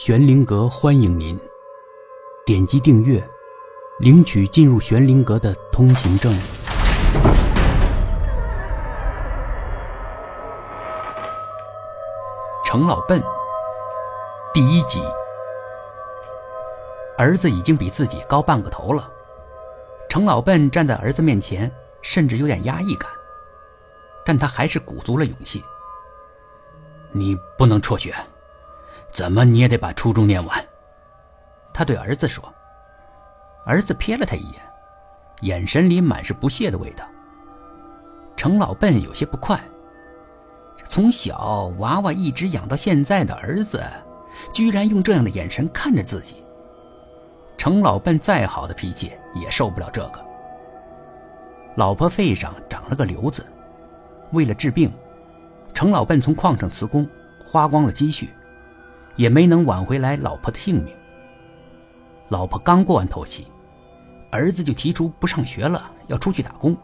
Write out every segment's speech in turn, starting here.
玄灵阁欢迎您，点击订阅，领取进入玄灵阁的通行证。程老笨，第一集。儿子已经比自己高半个头了，程老笨站在儿子面前，甚至有点压抑感，但他还是鼓足了勇气。你不能辍学。怎么你也得把初中念完，他对儿子说。儿子瞥了他一眼，眼神里满是不屑的味道。程老笨有些不快，从小娃娃一直养到现在的儿子，居然用这样的眼神看着自己。程老笨再好的脾气也受不了这个。老婆肺上长了个瘤子，为了治病，程老笨从矿上辞工，花光了积蓄。也没能挽回来老婆的性命。老婆刚过完头七，儿子就提出不上学了，要出去打工。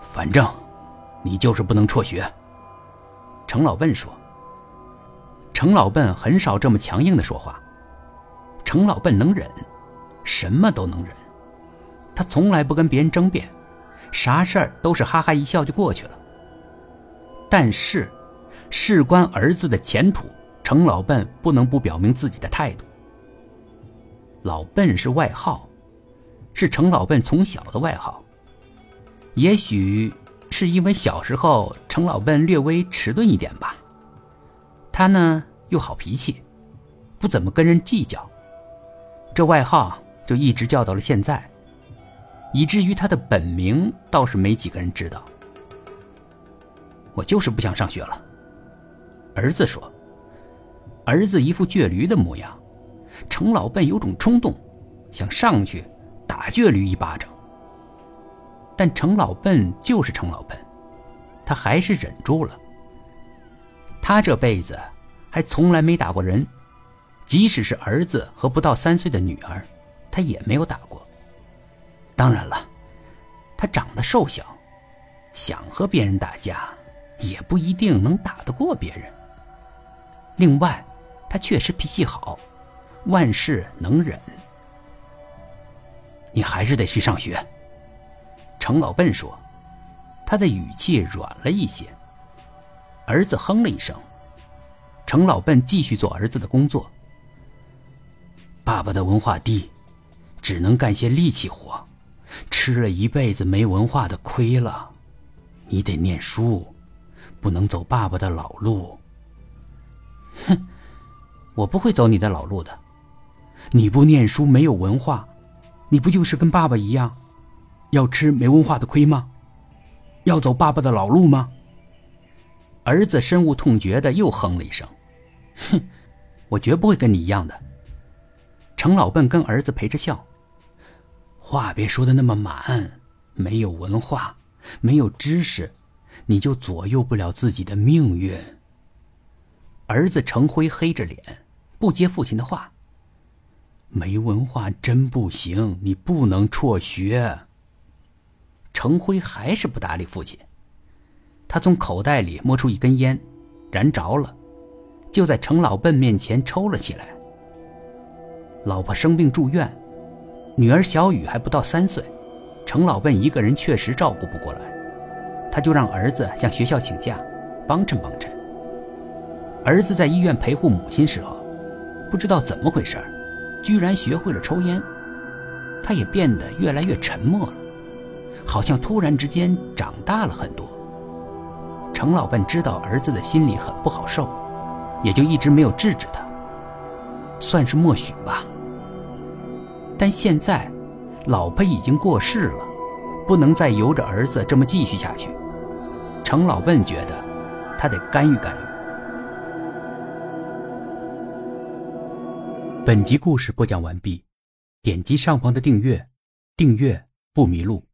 反正，你就是不能辍学。程老笨说。程老笨很少这么强硬的说话。程老笨能忍，什么都能忍。他从来不跟别人争辩，啥事儿都是哈哈一笑就过去了。但是，事关儿子的前途。程老笨不能不表明自己的态度。老笨是外号，是程老笨从小的外号。也许是因为小时候程老笨略微迟钝一点吧。他呢又好脾气，不怎么跟人计较，这外号就一直叫到了现在，以至于他的本名倒是没几个人知道。我就是不想上学了，儿子说。儿子一副倔驴的模样，程老笨有种冲动，想上去打倔驴一巴掌。但程老笨就是程老笨，他还是忍住了。他这辈子还从来没打过人，即使是儿子和不到三岁的女儿，他也没有打过。当然了，他长得瘦小，想和别人打架，也不一定能打得过别人。另外，他确实脾气好，万事能忍。你还是得去上学。”程老笨说，他的语气软了一些。儿子哼了一声。程老笨继续做儿子的工作。爸爸的文化低，只能干些力气活，吃了一辈子没文化的亏了。你得念书，不能走爸爸的老路。哼。我不会走你的老路的。你不念书，没有文化，你不就是跟爸爸一样，要吃没文化的亏吗？要走爸爸的老路吗？儿子深恶痛绝的又哼了一声，哼，我绝不会跟你一样的。程老笨跟儿子陪着笑，话别说的那么满，没有文化，没有知识，你就左右不了自己的命运。儿子程辉黑着脸。不接父亲的话。没文化真不行，你不能辍学。程辉还是不搭理父亲。他从口袋里摸出一根烟，燃着了，就在程老笨面前抽了起来。老婆生病住院，女儿小雨还不到三岁，程老笨一个人确实照顾不过来，他就让儿子向学校请假，帮衬帮衬。儿子在医院陪护母亲时候。不知道怎么回事居然学会了抽烟。他也变得越来越沉默了，好像突然之间长大了很多。程老笨知道儿子的心里很不好受，也就一直没有制止他，算是默许吧。但现在，老婆已经过世了，不能再由着儿子这么继续下去。程老笨觉得，他得干预干预。本集故事播讲完毕，点击上方的订阅，订阅不迷路。